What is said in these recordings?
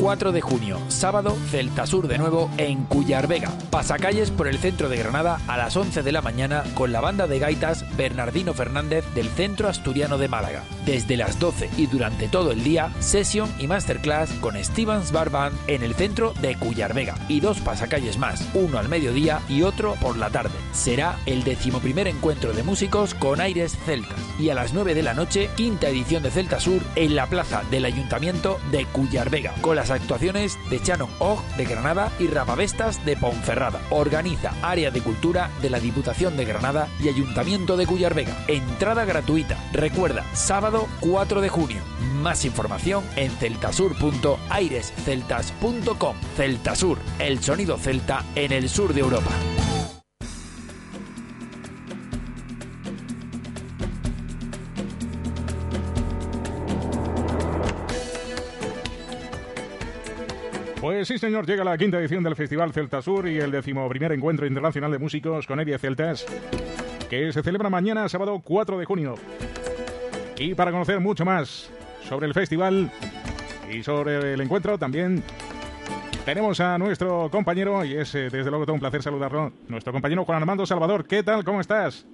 4 de junio, sábado, Celta Sur de nuevo en Cuyar Vega. Pasacalles por el centro de Granada a las 11 de la mañana con la banda de gaitas Bernardino Fernández del Centro Asturiano de Málaga. Desde las 12 y durante todo el día, sesión y masterclass con Stevens Bar Band en el centro de Cuyar Vega. Y dos pasacalles más, uno al mediodía y otro por la tarde. Será el decimoprimer encuentro de músicos con aires celtas. Y a las 9 de la noche, quinta edición de Celta Sur en la plaza del Ayuntamiento de Cuyar Vega, con las actuaciones de Chanon Og de Granada y Rapavestas de Ponferrada. Organiza Área de Cultura de la Diputación de Granada y Ayuntamiento de Cuyar Vega. Entrada gratuita. Recuerda, sábado 4 de junio. Más información en celtasur.airesceltas.com. Celtasur, el sonido celta en el sur de Europa. Pues sí, señor, llega la quinta edición del Festival Celta Sur y el decimoprimer encuentro internacional de músicos con Eria Celtas, que se celebra mañana, sábado 4 de junio. Y para conocer mucho más sobre el festival y sobre el encuentro, también tenemos a nuestro compañero, y es eh, desde luego todo un placer saludarlo, nuestro compañero Juan Armando Salvador. ¿Qué tal? ¿Cómo estás?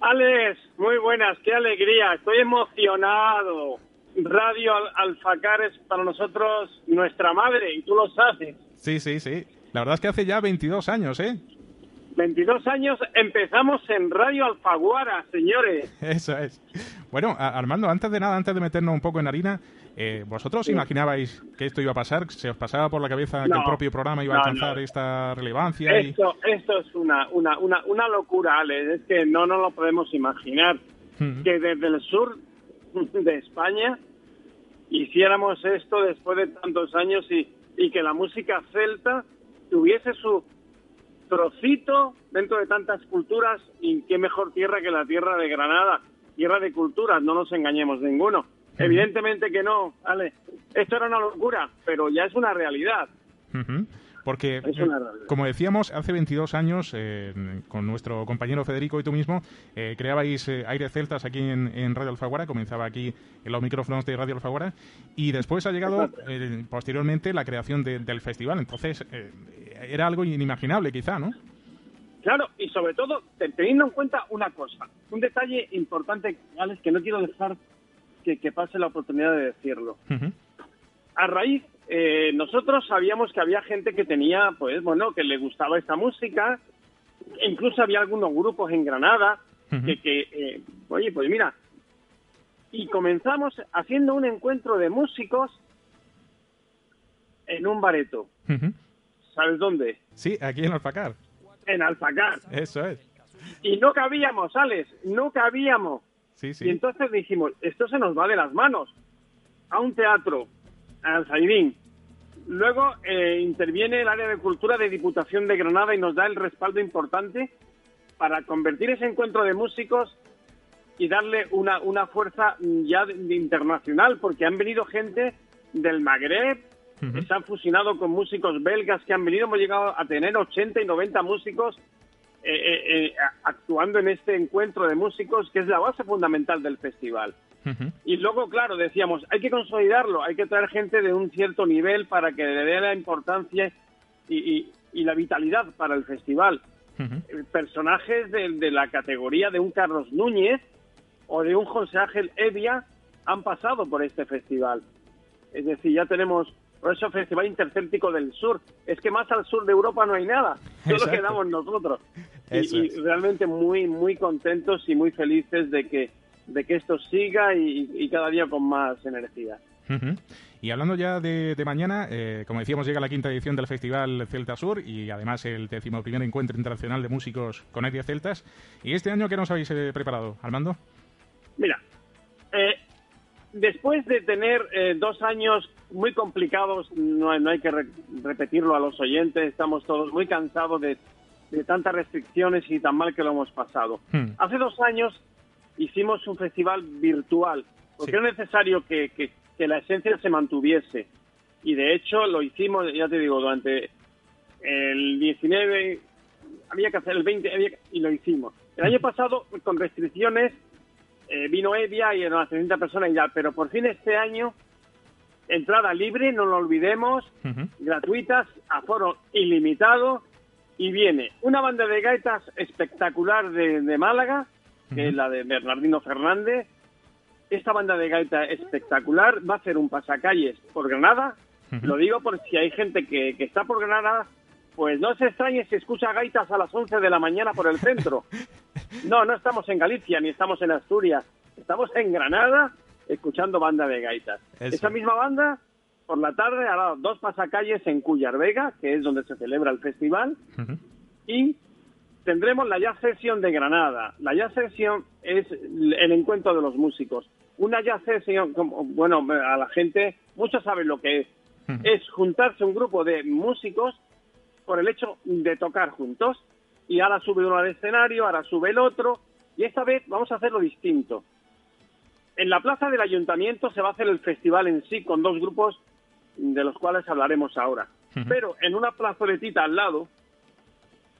Alex, muy buenas, qué alegría, estoy emocionado. Radio Alfacar es para nosotros nuestra madre y tú lo sabes. Sí, sí, sí. La verdad es que hace ya 22 años, ¿eh? 22 años empezamos en Radio Alfaguara, señores. Eso es. Bueno, Armando, antes de nada, antes de meternos un poco en harina, eh, ¿vosotros imaginabais que esto iba a pasar? ¿Se os pasaba por la cabeza que el propio programa iba a alcanzar esta relevancia? Esto, esto es una, una, una, una locura, Alex. Es que no nos lo podemos imaginar. Que desde el sur de España hiciéramos esto después de tantos años y, y que la música celta tuviese su trocito dentro de tantas culturas y qué mejor tierra que la tierra de Granada, tierra de culturas, no nos engañemos ninguno. Evidentemente que no. Esto era una locura, pero ya es una realidad. Porque, eh, como decíamos, hace 22 años, eh, con nuestro compañero Federico y tú mismo, eh, creabais Aire Celtas aquí en, Radio Alfaguara, comenzaba aquí en los micrófonos de Radio Alfaguara, y después ha llegado posteriormente la creación del festival. Entonces, era algo inimaginable quizá, ¿no? Claro, y sobre todo teniendo en cuenta una cosa, un detalle importante, Alex, que no quiero dejar que, pase la oportunidad de decirlo. A raíz eh, nosotros sabíamos que había gente que tenía, pues bueno, que le gustaba esta música. Incluso había algunos grupos en Granada que, que eh, oye, pues mira, y comenzamos haciendo un encuentro de músicos en un bareto. ¿Sabes dónde? Sí, aquí en Alfacar. En Alfacar. Eso es. Y no cabíamos, Alex, no cabíamos. Sí, sí. Y entonces dijimos, esto se nos va de las manos. A un teatro al. Luego eh, interviene el área de cultura de Diputación de Granada y nos da el respaldo importante para convertir ese encuentro de músicos y darle una, una fuerza ya internacional, porque han venido gente del Magreb, se han fusionado con músicos belgas que han venido, hemos llegado a tener 80 y 90 músicos eh, eh, actuando en este encuentro de músicos, que es la base fundamental del festival. Y luego, claro, decíamos, hay que consolidarlo, hay que traer gente de un cierto nivel para que le dé la importancia y, la vitalidad para el festival. Eh, personajes de, la categoría de un Carlos Núñez o de un José Ángel Evia han pasado por este festival. Es decir, ya tenemos por eso Festival Intercéltico del Sur. Es que más al sur de Europa no hay nada, solo quedamos nosotros. y, realmente muy, muy contentos y muy felices de que de que esto siga y, cada día con más energía. Y hablando ya de, mañana, eh, como decíamos, llega la quinta edición del Festival Celta Sur y además el decimoprimer encuentro internacional de músicos con aire celtas. ¿Y este año qué nos habéis eh, preparado, Armando? Mira, eh, después de tener dos años muy complicados, no, hay que repetirlo a los oyentes, estamos todos muy cansados de, tantas restricciones y tan mal que lo hemos pasado. Hmm. Hace dos años hicimos un festival virtual, porque era necesario que, que, la esencia se mantuviese. Y de hecho lo hicimos, ya te digo, durante el 19, había que hacer el 20, y lo hicimos. El año pasado, con restricciones, eh, vino Evia y eran 300 personas y ya, pero por fin este año Entrada libre, no lo olvidemos, Ujú. gratuitas, aforo ilimitado, y viene una banda de gaitas espectacular de, de Málaga, que es la de Bernardino Fernández. Esta banda de gaita espectacular va a hacer un pasacalles por Granada. Lo digo por si hay gente que, que está por Granada, pues no se extrañe si escucha gaitas a las 11 de la mañana por el centro. No, no estamos en Galicia ni estamos en Asturias. Estamos en Granada escuchando banda de gaitas. Eso. Esa misma banda, por la tarde, hará dos pasacalles en Cuyar Vega, que es donde se celebra el festival, y tendremos la Jazz Session de Granada. La Jazz Session es el encuentro de los músicos. Una Jazz Session, bueno, a la gente, muchos saben lo que es. Es juntarse un grupo de músicos por el hecho de tocar juntos. Y ahora sube uno al escenario, ahora sube el otro. Y esta vez vamos a hacerlo distinto. En la plaza del ayuntamiento se va a hacer el festival en sí con dos grupos de los cuales hablaremos ahora. Pero en una plazoletita al lado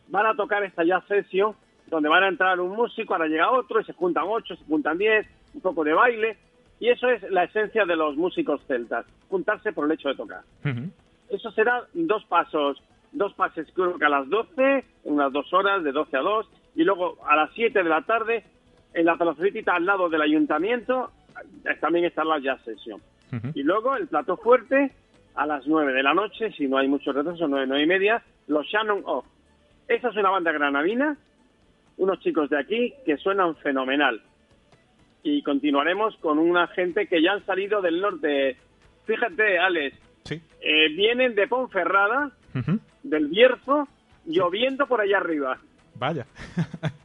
van a tocar esta jazz session donde van a entrar un músico, ahora llega otro y se juntan ocho, se juntan diez, un poco de baile. Y eso es la esencia de los músicos celtas, juntarse por el hecho de tocar. Ujú. Eso será dos pasos, dos pases creo que a las 12, unas dos horas, de 12 a 2, y luego a las 7 de la tarde, en la plazoletita al lado del ayuntamiento, también está la jazz session. Ujú. Y luego el plato fuerte, a las 9 de la noche, si no hay mucho retraso, 9, 9 y media, los Shannon Off. Esa es una banda granadina, unos chicos de aquí que suenan fenomenal. Y continuaremos con una gente que ya han salido del norte. Fíjate, Alex, Sí. eh, vienen de Ponferrada, del Bierzo, lloviendo por allá arriba. Vaya.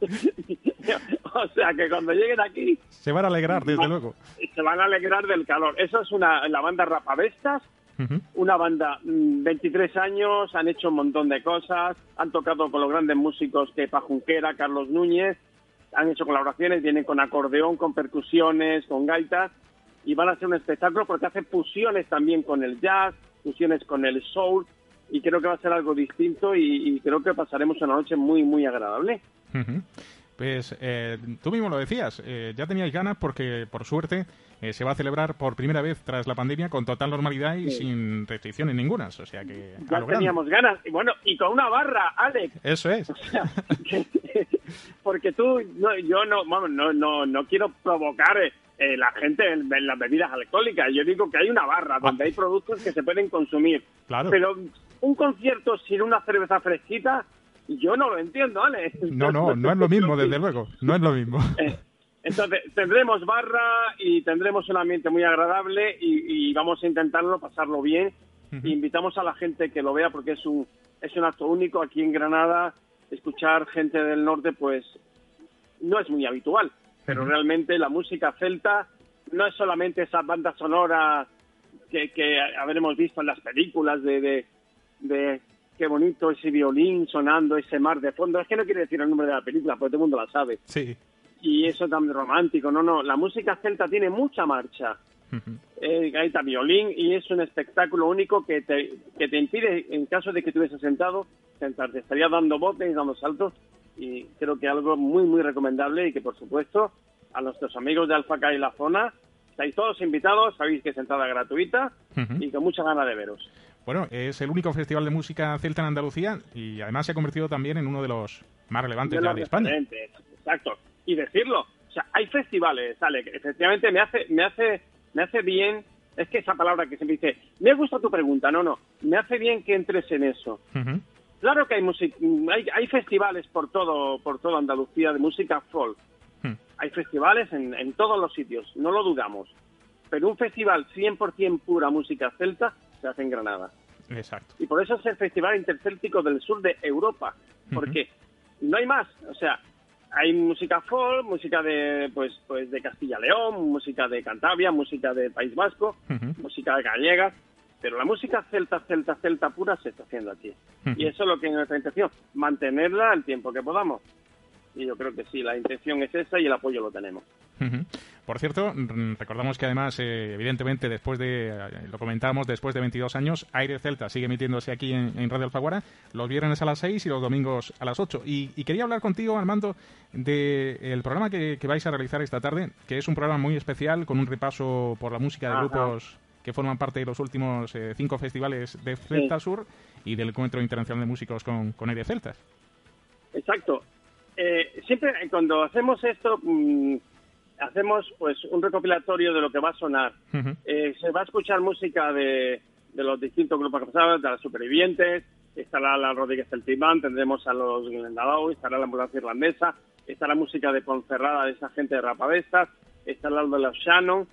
o sea que cuando lleguen aquí Se van a alegrar, desde luego. se van a alegrar del calor. Eso es una la banda Rapavestas, Una banda, mm, 23 años, han hecho un montón de cosas, han tocado con los grandes músicos que Pajunquera, Carlos Núñez, han hecho colaboraciones, vienen con acordeón, con percusiones, con gaitas, y van a hacer un espectáculo porque hacen fusiones también con el jazz, fusiones con el soul, y creo que va a ser algo distinto y, y creo que pasaremos una noche muy, muy agradable. Pues eh, tú mismo lo decías, eh, ya teníais ganas porque, por suerte, eh, se va a celebrar por primera vez tras la pandemia con total normalidad y Sí. sin restricciones ninguna. O sea que. a Ya grande. teníamos ganas, y bueno, y con una barra, Alex, Eso es. O sea, que- porque tú, no, yo no, vamos, no, no, no quiero provocar eh, la gente en, en las bebidas alcohólicas. Yo digo que hay una barra donde hay productos que se pueden consumir. Ah. Claro. Pero un concierto sin una cerveza fresquita, yo no lo entiendo, ¿vale? No, no, no es lo mismo, desde luego. No es lo mismo. Eh, Entonces, tendremos barra y tendremos un ambiente muy agradable y, y vamos a intentarlo, pasarlo bien. Invitamos a la gente que lo vea porque es un, es un acto único aquí en Granada. Escuchar gente del norte, pues no es muy habitual, pero realmente la música celta no es solamente esa banda sonora que, que habremos visto en las películas de, de, de qué bonito ese violín sonando, ese mar de fondo. Es que no quiere decir el nombre de la película, porque todo el mundo la sabe Sí. y eso tan romántico. No, no, la música celta tiene mucha marcha. Ujú. Eh, gaita, violín y es un espectáculo único que te, que te impide, en caso de que estuviese sentado, sentarte. Estaría dando botes, dando saltos y creo que algo muy, muy recomendable y que, por supuesto, a nuestros amigos de Alfaca y la zona, estáis todos invitados, sabéis que es entrada gratuita y con mucha ganas de veros. Bueno, es el único festival de música celta en Andalucía y además se ha convertido también en uno de los más relevantes de ya de España. Exacto. Y decirlo. O sea, hay festivales, sale, que efectivamente me hace, me hace, me hace bien, es que esa palabra que siempre dice, me gusta tu pregunta, no, no, me hace bien que entres en eso. Claro que hay hay, hay festivales por todo, por toda Andalucía de música folk. Hmm. Hay festivales en, en todos los sitios, no lo dudamos. Pero un festival 100% pura música celta se hace en Granada. Exacto. Y por eso es el Festival Intercéltico del Sur de Europa. Porque no hay más. O sea, hay música folk, música de pues pues de Castilla León, música de Cantabria, música de País Vasco, Ujú. música de gallegas, pero la música celta, celta, celta pura se está haciendo aquí. Y eso es lo que es nuestra intención, mantenerla el tiempo que podamos. Y yo creo que sí, la intención es esa y el apoyo lo tenemos. Por cierto, mm, recordamos que además, eh, evidentemente, después de, eh, lo comentábamos, después de 22 años, Aire Celta sigue emitiéndose aquí en, en Radio Alfaguara los viernes a las 6 y los domingos a las 8. Y, y quería hablar contigo, Armando, del programa que, que vais a realizar esta tarde, que es un programa muy especial con un repaso por la música de Ajá. grupos que forman parte de los últimos eh, cinco festivales de Celta Sur y del Encuentro Internacional de Músicos con, con Aire Celtas. Exacto. Eh, siempre cuando hacemos esto, mm, hacemos pues un recopilatorio de lo que va a sonar. Eh, se va a escuchar música de, de los distintos grupos que pasaron, de los supervivientes, estará la Rodríguez del Timán, tendremos a los Glendalow, estará la ambulancia irlandesa, estará música de Ponferrada de esa gente de Rapavestas, estará lo de los Shannon,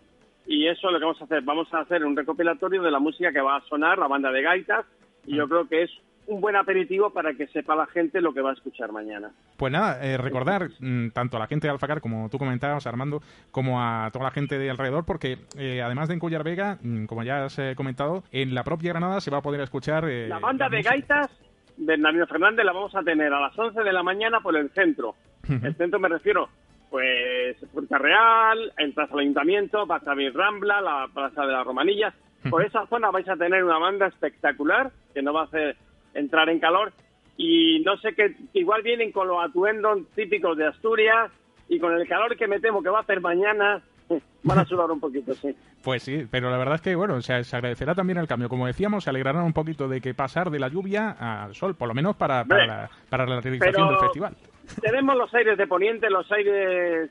y eso es lo que vamos a hacer. Vamos a hacer un recopilatorio de la música que va a sonar, la banda de gaitas, y yo creo que es un buen aperitivo para que sepa la gente lo que va a escuchar mañana. Pues nada, eh, recordar mm, tanto a la gente de Alfacar, como tú comentabas, Armando, como a toda la gente de alrededor, porque eh, además de en Cuyar Vega, mm, como ya has eh, comentado, en la propia Granada se va a poder escuchar... la banda de gaitas de Fernández la vamos a tener a las 11 de la mañana por el centro. El centro me refiero, pues, Puerta Real, entras al Ayuntamiento, vas a ver Rambla, la Plaza de las Romanillas. Por esa zona vais a tener una banda espectacular que no va a hacer entrar en calor y no sé qué, igual vienen con los atuendos típicos de Asturias y con el calor que me temo que va a hacer mañana, van a sudar un poquito, sí. Pues sí, pero la verdad es que, bueno, se, agradecerá también el cambio. Como decíamos, se alegrarán un poquito de que pasar de la lluvia al sol, por lo menos para, para, la, para la realización del festival. Tenemos los aires de poniente, los aires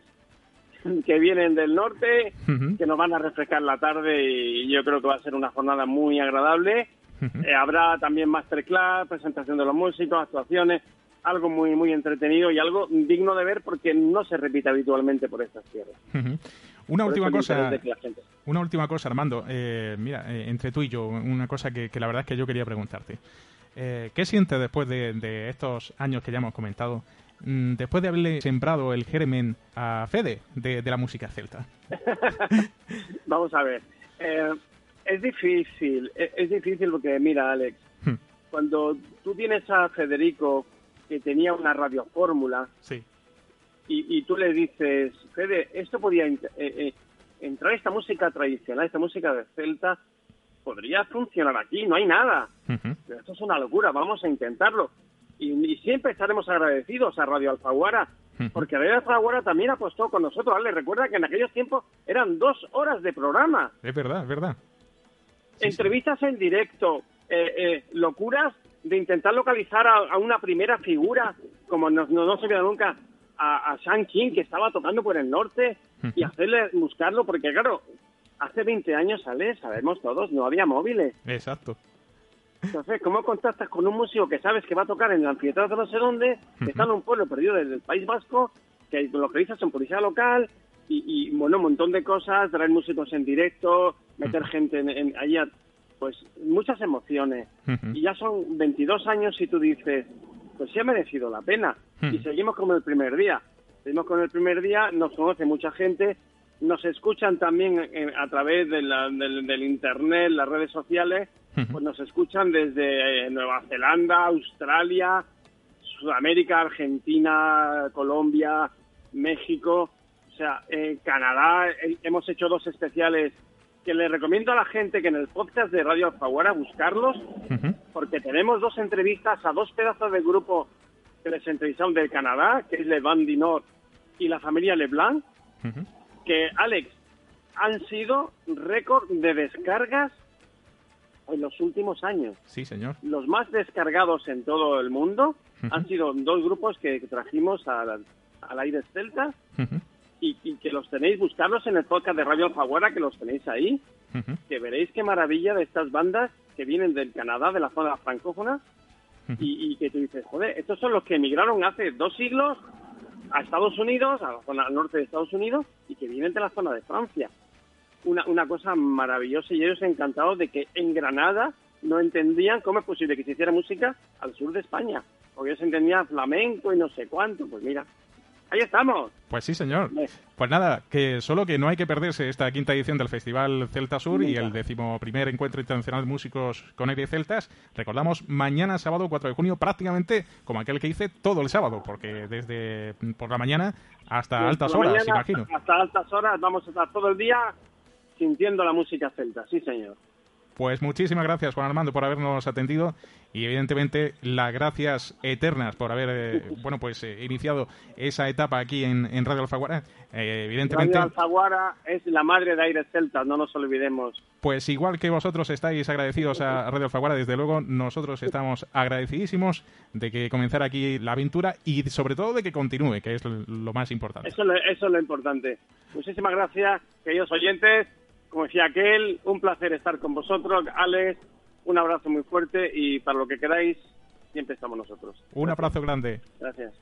que vienen del norte, que nos van a refrescar la tarde y yo creo que va a ser una jornada muy agradable eh, habrá también masterclass, presentación de los músicos, actuaciones, algo muy muy entretenido y algo digno de ver porque no se repite habitualmente por estas tierras. Una última cosa, una última cosa, Armando. Eh, mira, eh, entre tú y yo, una cosa que, la verdad es que yo quería preguntarte. ¿Qué sientes después de, estos años que ya hemos comentado, mm, después de haberle sembrado el germen a Fede de, de la música celta? Vamos a ver. Es difícil, e-, es, difícil porque, mira, Alex, hmm. cuando tú tienes a Federico que tenía una radiofórmula sí. y, y tú le dices, Fede, esto podía eh, eh, entrar esta música tradicional, esta música de Celta, podría funcionar aquí, no hay nada. Pero esto es una locura, vamos a intentarlo. Y, siempre estaremos agradecidos a Radio Alfaguara, porque Radio Alfaguara también apostó con nosotros. Ale, recuerda que en aquellos tiempos eran dos horas de programa. Es verdad, es verdad entrevistas en directo, eh, eh, locuras de intentar localizar a, una primera figura, como no, no, se vio nunca, a, a Shang King, que estaba tocando por el norte, y hacerle buscarlo, porque claro, hace 20 años, sale, sabemos todos, no había móviles. Exacto. Entonces, ¿cómo contactas con un músico que sabes que va a tocar en el anfiteatro no sé dónde, que está en un pueblo perdido del País Vasco, que localizas en policía local, y, bueno, un montón de cosas, traer músicos en directo, meter gente en, en allá, pues muchas emociones. Y ya son 22 años y tú dices, pues sí ha merecido la pena. Y seguimos como el primer día. Seguimos con el primer día, nos conoce mucha gente, nos escuchan también eh, a través de del, internet, las redes sociales, pues nos escuchan desde eh, Nueva Zelanda, Australia, Sudamérica, Argentina, Colombia, México. O sea, en Canadá eh, hemos hecho dos especiales que le recomiendo a la gente que en el podcast de Radio Alfaguara buscarlos, porque tenemos dos entrevistas a dos pedazos del grupo que les entrevistaron del Canadá, que es Le Dinor y la familia Leblanc, que, Alex, han sido récord de descargas en los últimos años. Sí, señor. Los más descargados en todo el mundo han sido dos grupos que trajimos al, al aire celta y, que los tenéis, buscarlos en el podcast de Radio Alfaguara, que los tenéis ahí, que veréis qué maravilla de estas bandas que vienen del Canadá, de la zona francófona, y, que tú dices, joder, estos son los que emigraron hace dos siglos a Estados Unidos, a la zona norte de Estados Unidos, y que vienen de la zona de Francia. Una, una cosa maravillosa y ellos encantados de que en Granada no entendían cómo es posible que se hiciera música al sur de España, porque ellos entendían flamenco y no sé cuánto, pues mira, Ahí estamos. Pues sí, señor. Pues nada, que solo que no hay que perderse esta quinta edición del Festival Celta Sur y el decimoprimer Encuentro Internacional de Músicos con aire celtas. Recordamos, mañana sábado 4 de junio, prácticamente como aquel que hice todo el sábado, porque desde por la mañana hasta altas horas, imagino. Hasta altas horas vamos a estar todo el día sintiendo la música celta, sí, señor. Pues muchísimas gracias, Juan Armando, por habernos atendido y evidentemente las gracias eternas por haber eh, bueno pues eh, iniciado esa etapa aquí en, Radio Alfaguara. Eh, evidentemente Radio Alfaguara es la madre de Aires Celtas, no nos olvidemos. Pues igual que vosotros estáis agradecidos a Radio Alfaguara, desde luego nosotros estamos agradecidísimos de que comenzara aquí la aventura y sobre todo de que continúe, que es lo más importante. Eso, eso es lo importante. Muchísimas gracias, queridos oyentes. Como decía aquel, un placer estar con vosotros, Alex, un abrazo muy fuerte y para lo que queráis, siempre estamos nosotros. Un abrazo grande. Gracias.